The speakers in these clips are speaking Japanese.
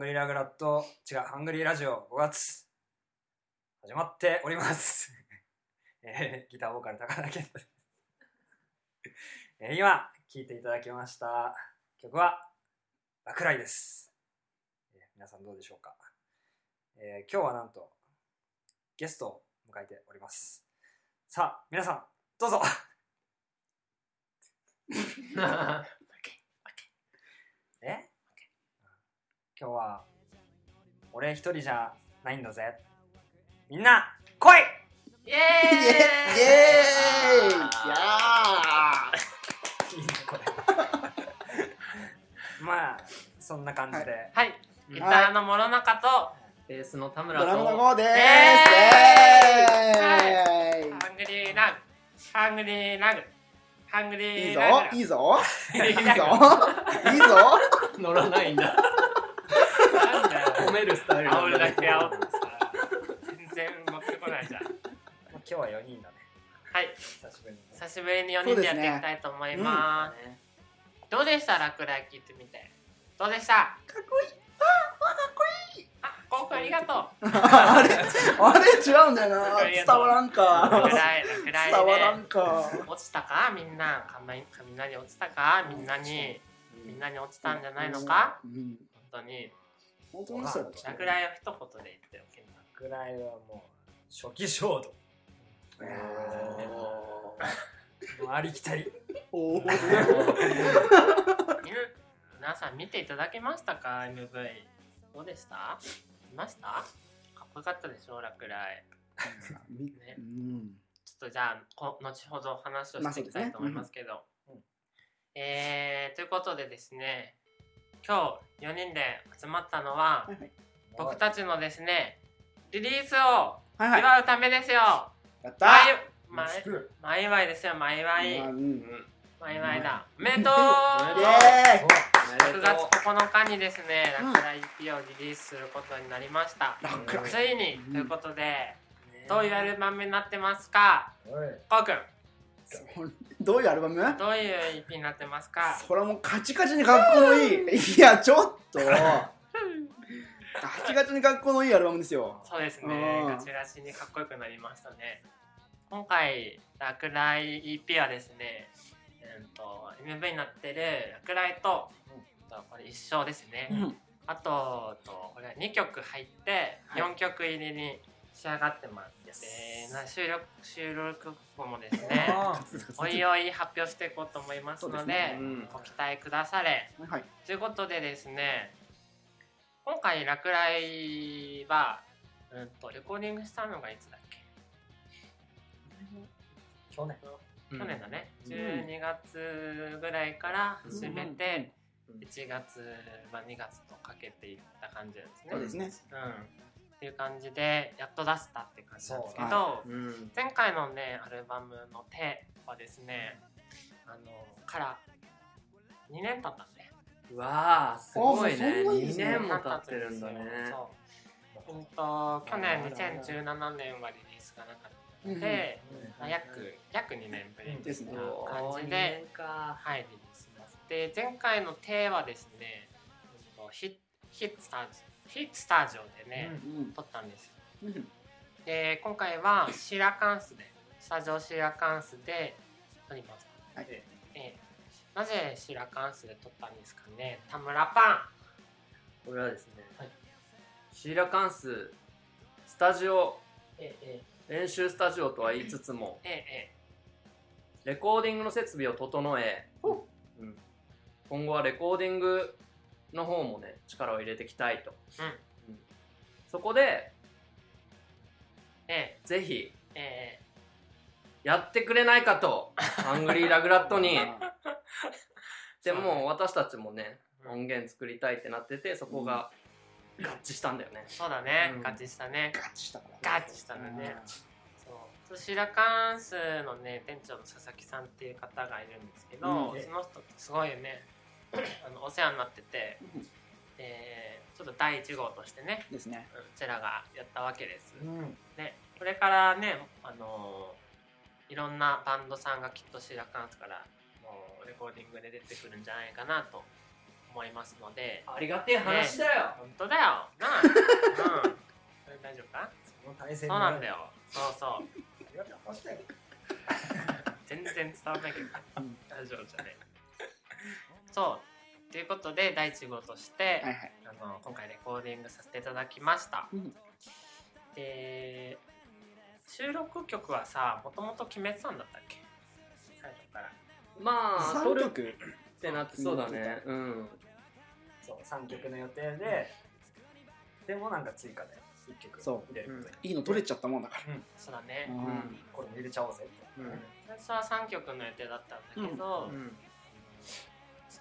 ングリーラグラット、違う、ハングリーラジオ5月、始まっております。えーギターボーカル高田健太です。えー今、聴いていただきました曲は、落雷です。えー皆さんどうでしょうか、えー今日はなんと、ゲストを迎えております。さあ、皆さん、どうぞ 今日は俺一人じゃないんだぜ。みんな来い！イエイ！エーイ！いやいいねこれ。まあそんな感じで、はい、ギターの諸中と、ベースの田ー村ドラムのと、ゴーでーすえイエーイ！ハングリーラグ、ハングリーラグ、ハングリいいーラグ。ぞ。いいぞ。いいぞ。いいぞ。乗らないんだ。褒めるスタイル煽るだけ煽ねってさ、全然乗ってこないじゃん。まあ今日は4人だね。はい、久しぶりにね。久しぶりに4人でやっていきたいと思います。どうでした落雷聞いてみて？どうでした？かっこいい。あ、コウ君ありがとう。あれ？あれ？違うんだよな。伝わらんか。落雷、落伝雷でわらん。か。落ちたか？みんな。雷雷落ちたか？みんなに。みんなに落ちたんじゃないのか？うん。本当に本当にそうだ落雷を一言で言っておけばぐらいはもう初期衝動。もうありきたり。おお皆さん見ていただけましたか？MV どうでした？見ました？かっこよかったでしょ落雷みね。うん。ちょっとじゃあこ後ほど話をしていきたいと思いますけど、えー、ということでですね今日4人で集まったのははいはい。僕たちのですねリリースをはいはい。祝うためですよ、やった。まい祝いわいですよまい。わいまあうん。まいだ。おめでとう。イエーイ。お6月9日にですね、うん。ラクラ EP をリリースすることになりました。ついに、うんということで、どういうアルバムになってますか？こうくん、どういうアルバム？どういう EP になってますか？それはもうカチカチにかっこのいい。いやちょっと。カチカチにかっこのいいアルバムですよ。そうですね、うん。ガチガチにかっこよくなりましたね。今回、落雷 EP はですね、えー、と MV になってる落雷と、とこれ一緒ですね。うん。あと、とこれ2曲入ってはい。4曲入りに仕上がってます。でな収録収録後もですね、あおいおい発表していこうと思いますので、ね。うん。ご期待くだされ。はいということでですね、今回落雷は、うんと、レコーディングしたのがいつだっけ？去年。去年だね、うん。12月ぐらいから始めて、うん1月、まあ、2月とかけていった感じですね。そうですね。うん、っていう感じでやっと出したって感じなんですけど、そううん。前回のねアルバムの手はですねあのから2年経ったんで。うわーすごいね。あもうそんなにです2ね年も経ってるんだね。そう。うんと去年2017年はリリースがなかったので、まあ、約約2年ぶりですね。な感じ二ではい、リリースします。で、前回の手はですね、うんとヒヒッツスタジオ、ヒッツスタジオでね、うん。撮ったんですよ。うん。で、今回はシーラカンスで、スタジオシーラカンスで撮りました。はい。ええなぜシーラカンスで撮ったんですかね。田村パこれはですね、はい。シーラカンススタジオンええ。練習スタジオとは言いつつもええレコーディングの設備を整え、うん。今後はレコーディングの方もね力を入れていきたいと、うん。うん。そこでええぜひええやってくれないかと。ハングリーラグラットにあ でもう私たちもねうん。音源作りたいってなっててそこが合致したんだよね、そうだね、うん。合致したね。ーガチしたからガチしたのね。そう。シーラカンスのね店長の佐々木さんっていう方がいるんですけど、うん。その人すごいねあのお世話になっててうんでちょっと第1号としてねですね。うちらがやったわけです、うん。ね、これからねあのいろんなバンドさんがきっとシーラカンスからもうレコーディングで出てくるんじゃないかなと思いますので。ありがてえ話だよ、本当だよ。なあ、うん、それ大丈夫か？その体制そうなんだよ。そうそう。全然伝わらないけど。大丈夫じゃねそう。ということで第1号として、はいはい。あの今回レコーディングさせていただきました。うん。で収録曲はさもともと決めてたんだったっけ？最初から。まあ撮3る曲ってなってそうだね。うん。そう3曲の予定ででもなんか追加で1曲そう。入れることに。いいの取れちゃったもんだから。そうだね、うん。これも入れちゃおうぜみたいな最初は3曲の予定だったんだけど、うん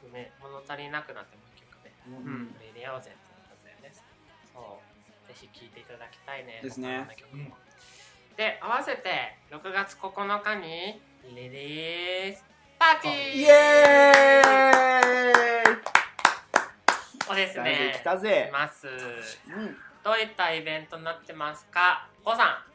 ちょっとね物足りなくなってもう1曲ねうん。これ入れようぜってなったんだよね。そう。ぜひ聴いていただきたいね。ですね。で合わせて6月9日にリリース。パーティー。イエーイ。をですね来たぜ。します。うんどういったイベントになってますか？コウさ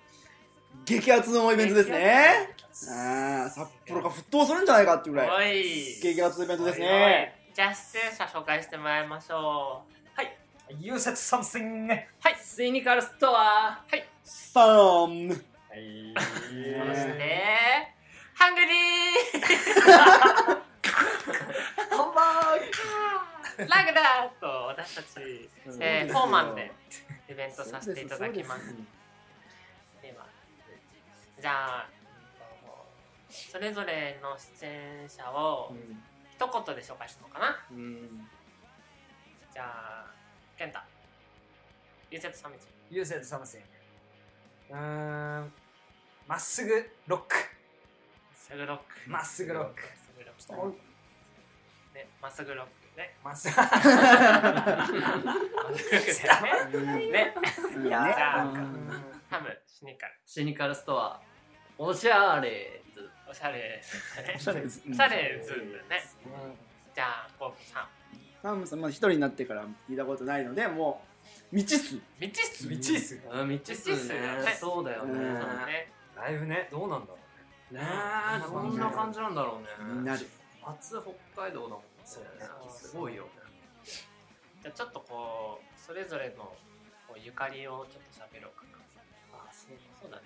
激アツのイんベントですね。あー札幌が沸騰するんじゃないかっていうぐらい。激アツイベントですね。じゃあ出演者紹介してもらいましょう。はい。You said something はい。シニカルストア。サームはい。そしてハングリー。ハンバーラグだと私たち、うんえー、フォーマンでイベントさせていただきますじゃあそれぞれの出演者を一言で紹介したのかな？うん。じゃあ健太。ゆうせつさみち You said something うーんまっすぐロックすぐロック。まっすぐロック。まっすぐロック。ねまっすぐロックね。まっすぐまっすぐロックね。ねうん。いやじゃあうんハムシニカル。シニカルストアおしゃれず。おしゃれおしゃれです。おしゃれズームね。じゃあコウさんサムさんまあ一人になってから聞いたことないのでもう未知数。未知数？未知数。うん未知数ね。そうだよね。ライブねどうなんだろうね。ねえどんな感じなんだろうね。なで初北海道だもんね。そうね。すごいよね。じゃあちょっとこうそれぞれのこうゆかりをちょっと喋ろうか。なあそうそうだね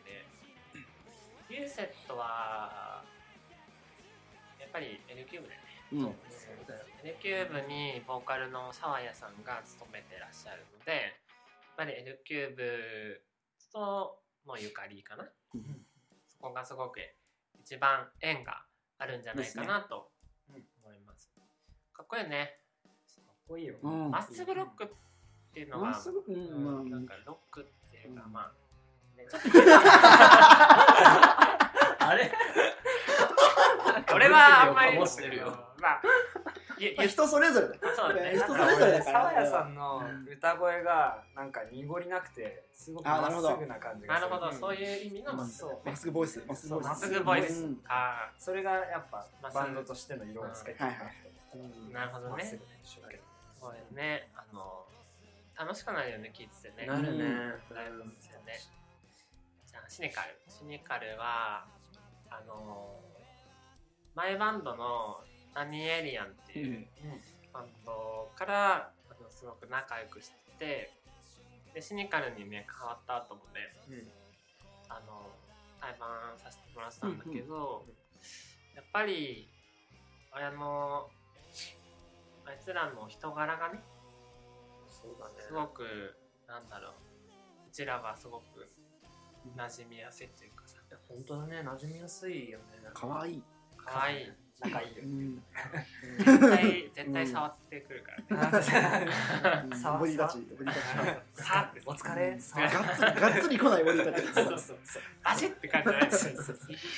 ユーセットはやっぱり N キューブだよね。うん。そう N キューブにボーカルの沢谷さんが務めてらっしゃるのでやっぱり N キューブとのゆかりかな、うん。そこがすごく一番縁があるんじゃないかなと思います。かっこいいね。かっこいいよね。うん。まっすぐロックっていうのがまっすぐうんなんかロックっていうか、うん。まあ、ね、ちょっと あれ？俺はあんまりまあまあ人それぞれだよ。そうだね。人それぞれだから。沢谷さんの歌声がなんか濁りなくてすごくまっあなるほど。すぐな感じがする。なるほど、ん。そういう意味のまっすぐ、そうまっすぐボイス。まっすぐボイス。まっすぐボイス。うん。あそれがやっぱバンドとしての色をつけてるなるほどね。まっすぐね一生懸命そうね。あの楽しくなるよね聞いててね。なるね。ライブですよねじゃあシニカル。シニカルはあのマイバンドのダニエリアンっていうバンドからあのすごく仲良くしててでシニカルにね変わった後もねあの対バンさせてもらってたんだけど、やっぱりあのあいつらの人柄がねそうだね。すごくなんだろううちらはすごく馴染みやすいっていう本当だね。馴染みやすいよね。かわい。い可愛い。仲いいよ。うん。絶対絶対触ってくるからね、さわボディタッチボディタッチさお疲れ。さがっつり来ないボディタッチそうそうそう。バシッって感じじゃないです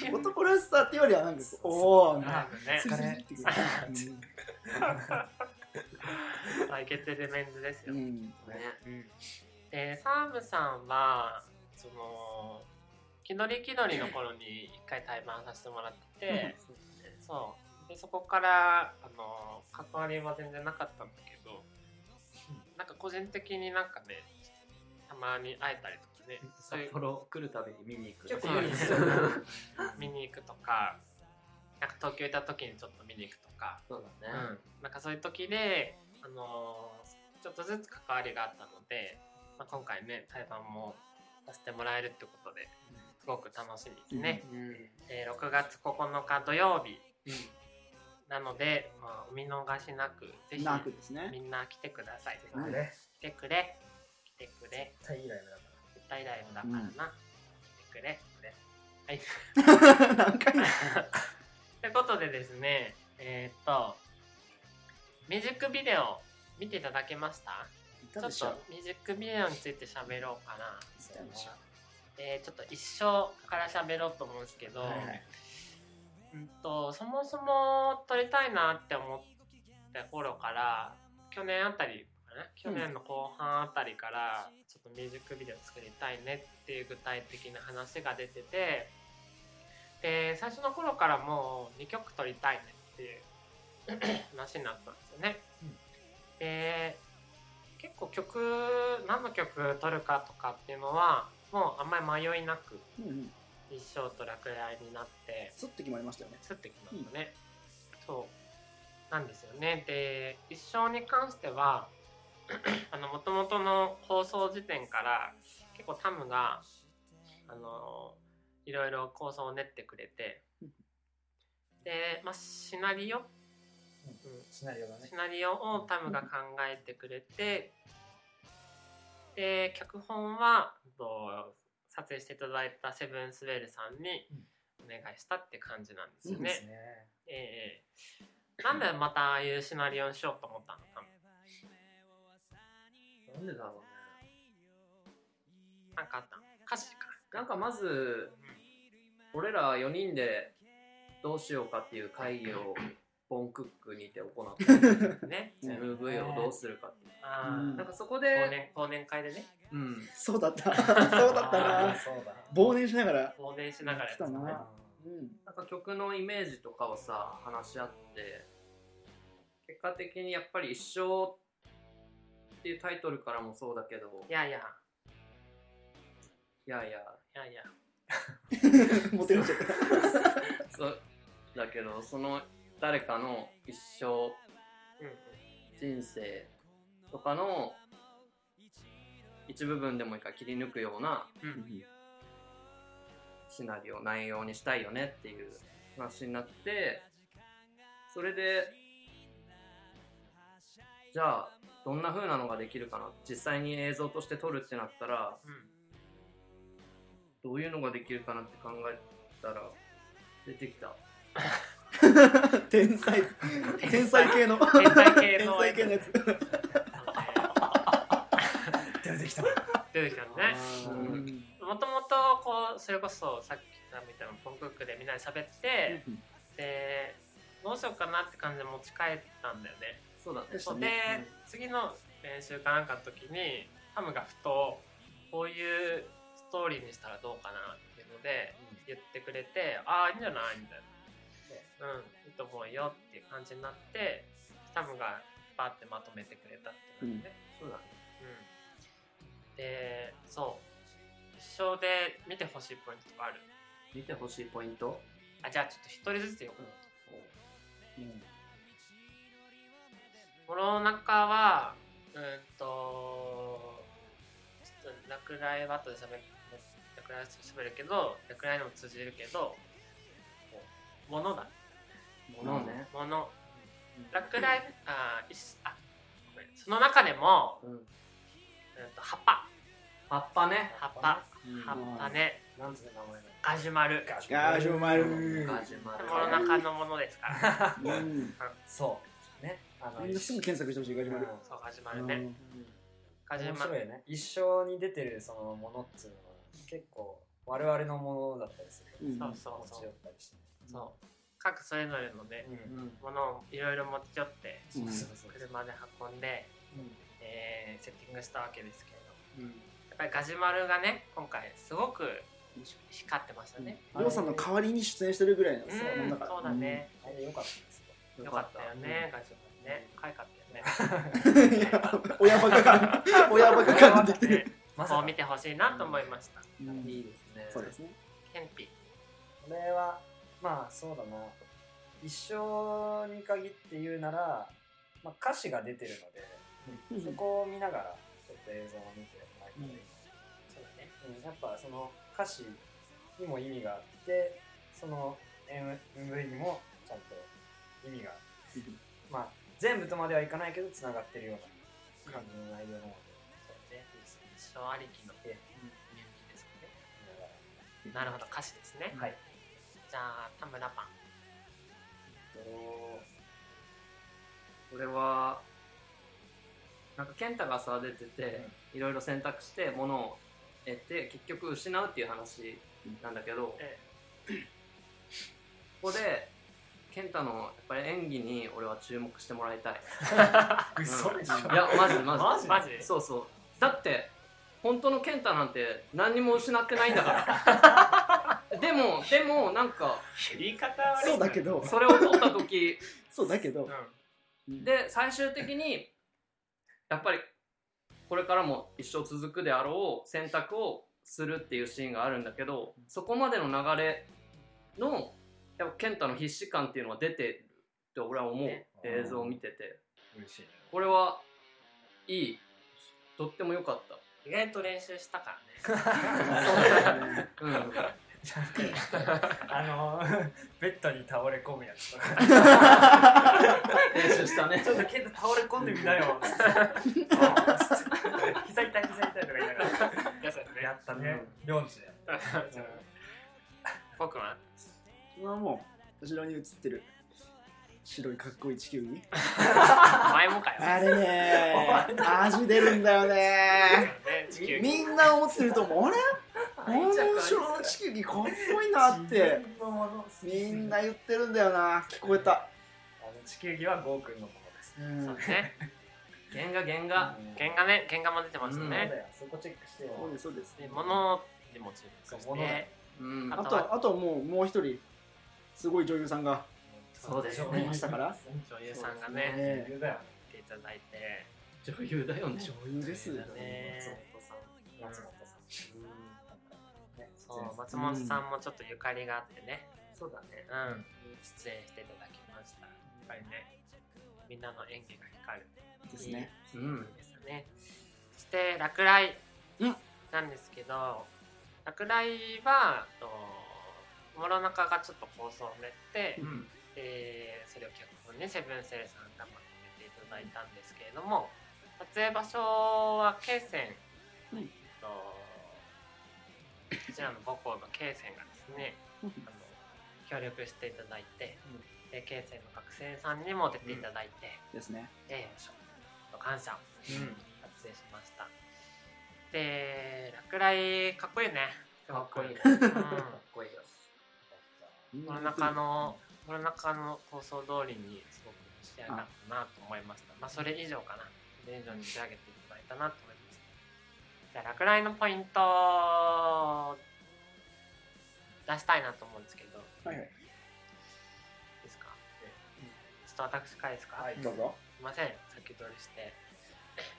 よ男らしさっていうよりはなんかおおな。んかね。スリスリってくる。あいけてるメンズですよ、うん。ね。でサームさんはその気取り気取りの頃に一回対バンさせてもらっててそう。でそこからあの関わりは全然なかったんだけどなんか個人的になんかねたまに会えたりとかね札幌来るたびに見に行く。結構そう。見に行くとかなんか東京行った時にちょっと見に行くとか、そうだね。うん、なんかそういう時で、あのーちょっとずつ関わりがあったので、まあ、今回ね対バンもさせてもらえるってことですごく楽しみですね、うん。えー6月9日土曜日。なので、まあ、お見逃しなくぜひなくですね。みんな来てください。うん。ね。来てくれ。来てくれ。絶対いいライブだか絶対ライブだからな、来てくれ。はい。何回もということでですね、えーっと、ミュージックビデオ見ていただけました？ちょっとミュージックビデオについて喋ろうかな。えーちょっと一生から喋ろうと思うんですけど、はいはい。うんとそもそも撮りたいなって思った頃から去年あたり去年の後半あたりからちょっとミュージックビデオ作りたいねっていう具体的な話が出ててで最初の頃からもう2曲撮りたいねっていう 話になったんですよね。で結構曲何の曲撮るかとかっていうのはもうあんまり迷いなくうんうん。一生と落雷になってスッて決まりましたよね。すってきましたね、そうなんですよね。で一生に関しては あの元々の放送時点から結構タムがあのいろいろ構想を練ってくれてで、まあ、シナリオ、うん、シナリオだね。シナリオをタムが考えてくれてで脚本はと撮影していただいたセブンスウェルさんにお願いしたって感じなんですよね。ですね。ええなんでまたああいうシナリオにしようと思ったのタムなんでだろうね。なんかあった歌詞か。なんかまず俺ら4人でどうしようかっていう会議をボンクックにて行ったね。うん。MV をどうするかっていう。あなんかそこ忘で、年忘年会でね。うん、そうだった。そうだったあなそうだ。忘年しながら。忘年しながらやってたね来たな。うん。なんか曲のイメージとかをさ話し合って結果的にやっぱり一生っていうタイトルからもそうだけど。いやいや。いやいや。いやいや。モテるちゃったそう。だけどその誰かの一生人生とかの一部分でもいいから切り抜くようなシナリオ内容にしたいよねっていう話になってそれでじゃあどんな風なのができるかな？実際に映像として撮るってなったらどういうのができるかなって考えたら出てきた。天才。天才系の。天才系の天才系のやつ。出てきた。出てきたのね。うん。もともとこうそれこそさっきみたいなポンクックでみんなで喋ってでどうしようかなって感じで持ち帰ったんだよね。そうだね。そう。で次の練習かなんかの時にハムがふとこういうストーリーにしたらどうかなっていうので言ってくれてああいいんじゃないみたいなうんいいと思うよっていう感じになってハムがバーってまとめてくれたっていうのね、そうだ。ねうん、でそう。一生で見てほしいポイントとかある？見てほしいポイント？あじゃあちょっと一人ずつよこの中はうんとちょっと落雷は後でしゃべ落雷はしゃべるけど落雷にも通じるけどものだものね。もの落雷あいしあごめん。その中でも、うん。うん、と葉っぱ。葉っぱね。葉っぱ。うん葉っぱね。なんつう名前だガジュマル。ガジュマル。ガジュマル。この中のものですから。うん。そう。ね。あのみんなすぐ検索してほしいガージュマル。そうガジュマルね。ガジュ面マル。白いよね。一生に出てるそのものっつうのは結構我々のものだったりする。そうそうそう。持ち寄ったりして。そう各それぞれのねものをいろいろ持ち寄って車で運んで、うん。えーセッティングしたわけですけれど。うん。やっぱりガジュマルがね今回すごく光ってましたね、りょうさんの代わりに出演してるぐらいのうん、その中。そうだね、あれ良かったですよ。よかったよね、ガジュマルね。可愛かったよね。親バカ感。親バカ感。出てる。ねまさか。こう見てほしいなと思いました、うん。いいですね。そうですね。ケンピ。これはまあそうだな。一生に限って言うなら、まあ、歌詞が出てるのでそこを見ながらちょっと映像を見てもらいたい、そうだね。うん。やっぱその歌詞にも意味があってその MV にもちゃんと意味がまあ全部とまではいかないけどつながってるような感じの内容なのでそうね。一生ありきのえ人気ですよね。見ながなるほど。歌詞ですね、らはいじゃあ田村パン。とこれはなんか健太がさ出てていろいろ選択して物を得て結局失うっていう話なんだけど、えここで健太のやっぱり演技に俺は注目してもらいたい。嘘でしょいやマジマジ。マジ？マジ？そうそう。だって本当の健太なんて何にも失ってないんだから でもでもなんか言い方悪いそうだけど。それを撮った時。そうだけど。うん。で最終的にやっぱりこれからも一生続くであろう選択をするっていうシーンがあるんだけどそこまでの流れのやっぱ健太の必死感っていうのは出てるって俺は思う、ね。映像を見てて。嬉しいこれはいい。とっても良かった。意外と練習したからね。うん あのベッドに倒れ込むやつとか。練習したね。ちょっとケント倒れ込んでみなよ。膝痛い膝痛いとか言いながらやつだねやったね。40や僕は？それはもう後ろに映ってる。白いかっこいい地球儀。前もかよ。あれね 味出るんだよね。みんな思ってると思う。あれ？この後ろの地球儀かっこいいなってみんな言ってるんだよな。聞こえた、あの地球儀はゴーくんのものです。うん。そうね。原画原画。うん。原画ね。原画も出てましたね、そこチェックしてよ。そうですそうです。で物でも注目して。そう物だ。ようん。あとあともうもう一人すごい女優さんがそうですありましたから。女優さんがねね。余裕だよね。来ていただいて。女優だよね。女優ですよだね。松本さんそう松本さんもちょっとゆかりがあってね。そうだね。うん。出演していただきました。やっぱりね。みんなの演技が光る。ですね。うんですね。そして落雷うん。なんですけど落雷はと諸中がちょっと構想を練って、うん。でそれを脚本にセブンセイさんがまとめていただいたんですけれども撮影場所は慶泉うんとこちらの母校の慶泉がですねうん。あの協力していただいて、で慶泉の学生さんにも出ていただいて、ですね。で感謝うん。撮影しました。で落雷かっこいいね。いい。ねうん。かっこいいよこ の中のこの中の構想通りにすごく仕上がったなと思いました。まあそれ以上かな。それ以上に仕上げていただいたなと思いましたじゃあ落雷のポイント。を出したいなと思うんですけど。はいはい。ですか？ちょっと私からですか、はい。どうぞ。すいません。先取りして、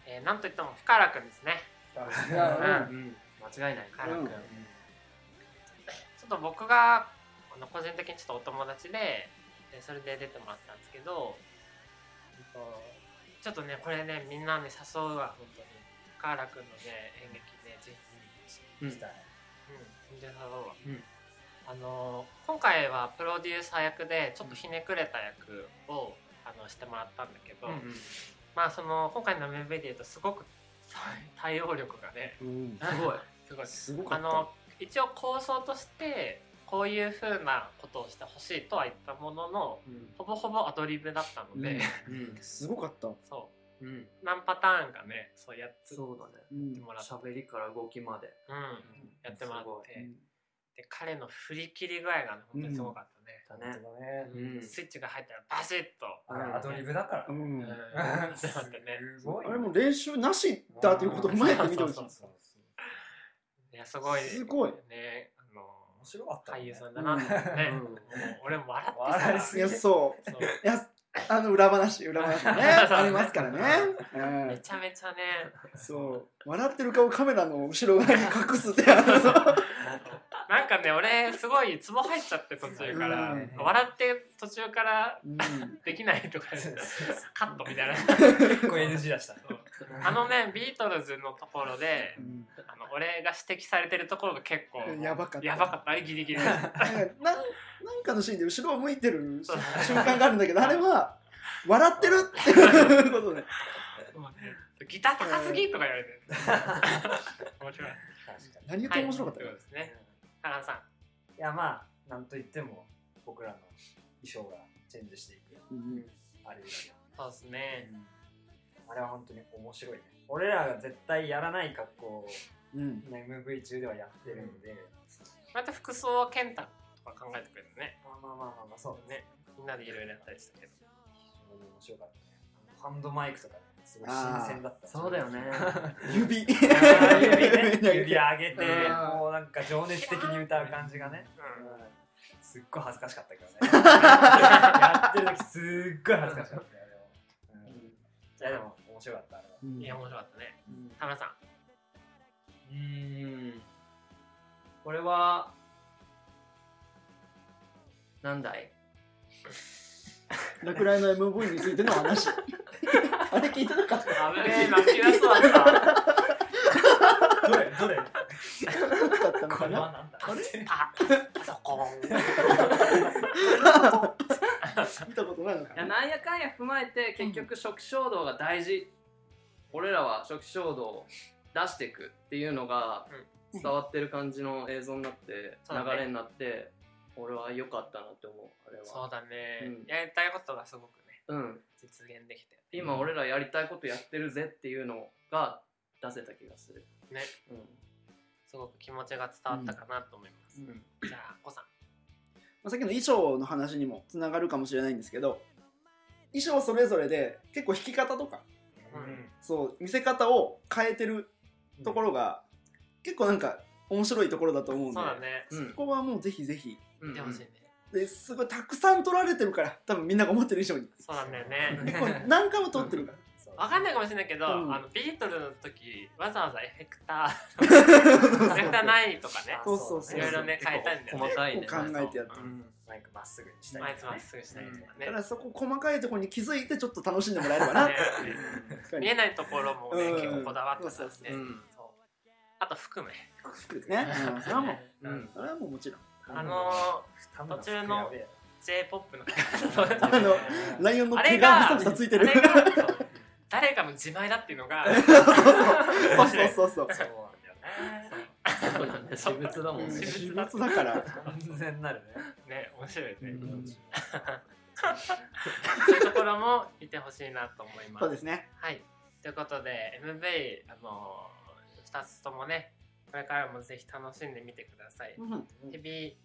えー、なんといっても深原くんですね。ううん間違いない深原くん、うんちょっと僕があの個人的にちょっとお友達ででそれで出てもらったんですけどちょっとねこれねみんなに誘うわ本当に。深原くんのね演劇ねぜひうんしたい。うん。全然誘うわ、うんあの今回はプロデューサー役でちょっとひねくれた役をあのしてもらったんだけど、うんまあその今回の MV で言うとすごく対応力がねうん。すごい。すごい。あの一応構想としてこういうふうなことをしてほしいとは言ったもののほぼほぼアドリブだったので、うんうん。すごかった。そう。ん。う何パターンかねそうやってそうだね。うんもらって、喋りから動きまで。うん、やってもらってで彼の振り切り具合がね本当にすごかったね、うん。スイッチが入ったらバシッと、あれアドリブだから。ねうん。うすごいあれも練習なしだということを踏まえて見てほしいそうそう。いやすごい。すごい。ねあの面白かった俳優さんだなってね、うん。もう俺も笑ってさ笑いすぎそう。そう。いやあの裏話裏話ね。ありますからね、うん、めちゃめちゃね。そう。笑ってる顔カメラの後ろ側に隠すってあの なんかね俺すごいツボ入っちゃって途中から、うん。笑って途中からうん。できないとかカットみたいな。結構 NG 出した。あのねビートルズのところでうん。あの俺が指摘されてるところが結構やばかった。やばかった。あれギリギリ。でなんかなんかのシーンで後ろを向いてる瞬間があるんだけどあれは笑ってるっていうことで。ギター高すぎとか言われて面白い確かに。何言っても面白かったですね原田さん。いやまあなんといっても僕らの衣装がチェンジしていくうんあれですよそうですね。あれは本当に面白いね。俺らが絶対やらない格好をうん、MV 中ではやってるんで、また服装は健太とか考えてくれるね。まあまあまあまあまあそうねね。みんなでいろいろやったりしたけど。非常に面白かったね。ハンドマイクとかねすごい新鮮だったそうだよね。指。指ね。指指上げてうん。もうなんか情熱的に歌う感じがね、すっごい恥ずかしかったけどね。やってる時すっごい恥ずかしかったよ、うん。いやでも面白かったあれは。うん。いや面白かったね。うん。田村さん。うーん。これはなんだい？落雷の MV についての話。あれ聞いてなかった？あぶねえ泣き出そうだったどれ？どれ？なかったのこかなれはなんだあれ？パパソコン見たことないのか？いやななんやかんや踏まえて結局初期衝動が大事、俺らは初期衝動を出していくっていうのがうん。伝わってる感じの映像になって、流れになって俺は良かったなって思うあれは。そうだね、うん。やりたいことがすごくねうん。実現できて今俺らやりたいことやってるぜっていうのが出せた気がする。ね。うん。すごく気持ちが伝わったかなと思います、じゃあコさん。まあ、さっきの衣装の話にもつながるかもしれないんですけど衣装それぞれで結構弾き方とかうん。そう見せ方を変えてるところが結構なんか面白いところだと思うんでそうだね。うん。そこはもうぜひぜひうん見てほしいね、ですごいたくさん撮られてるから多分みんなが思ってる以上に。そうなんだよね。結構何回も撮ってるから。わかんないかもしれないけど、うん。あのビートルズの時わざわざエフェクター エフェクターないとかね。そうそうそういろいろね変えたんだよね。細かいね。考えてやって。るう。ん。マイクまっすぐにしたいつとかね。まっすぐしたりとかね。だからそこ細かいところに気づいてちょっと楽しんでもらえればな。ね。見えないところもね、うん。結構こだわってたんで、そうそうそううん。そう。あと服ね。ね、うん、それはもう。うん。それはもうもちろんあの途途中の J−POP の。あのライオンの毛あれががふさふさついてる。誰かの自前だっていうのが そうそうそうそう。そうなんだよね。そうだね私物だもんね私物だから完全なるねね面白いね、うんそういうところも見てほしいなと思いますそうですねはいということで MV あの2つともねこれからもぜひ楽しんでみてください。うん。ヘビ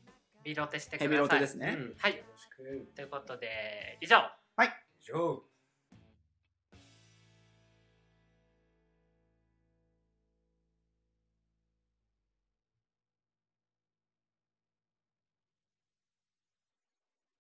ビロテしてください。ヘビロテですね。うん。はい。よろしく。ということで以上。以上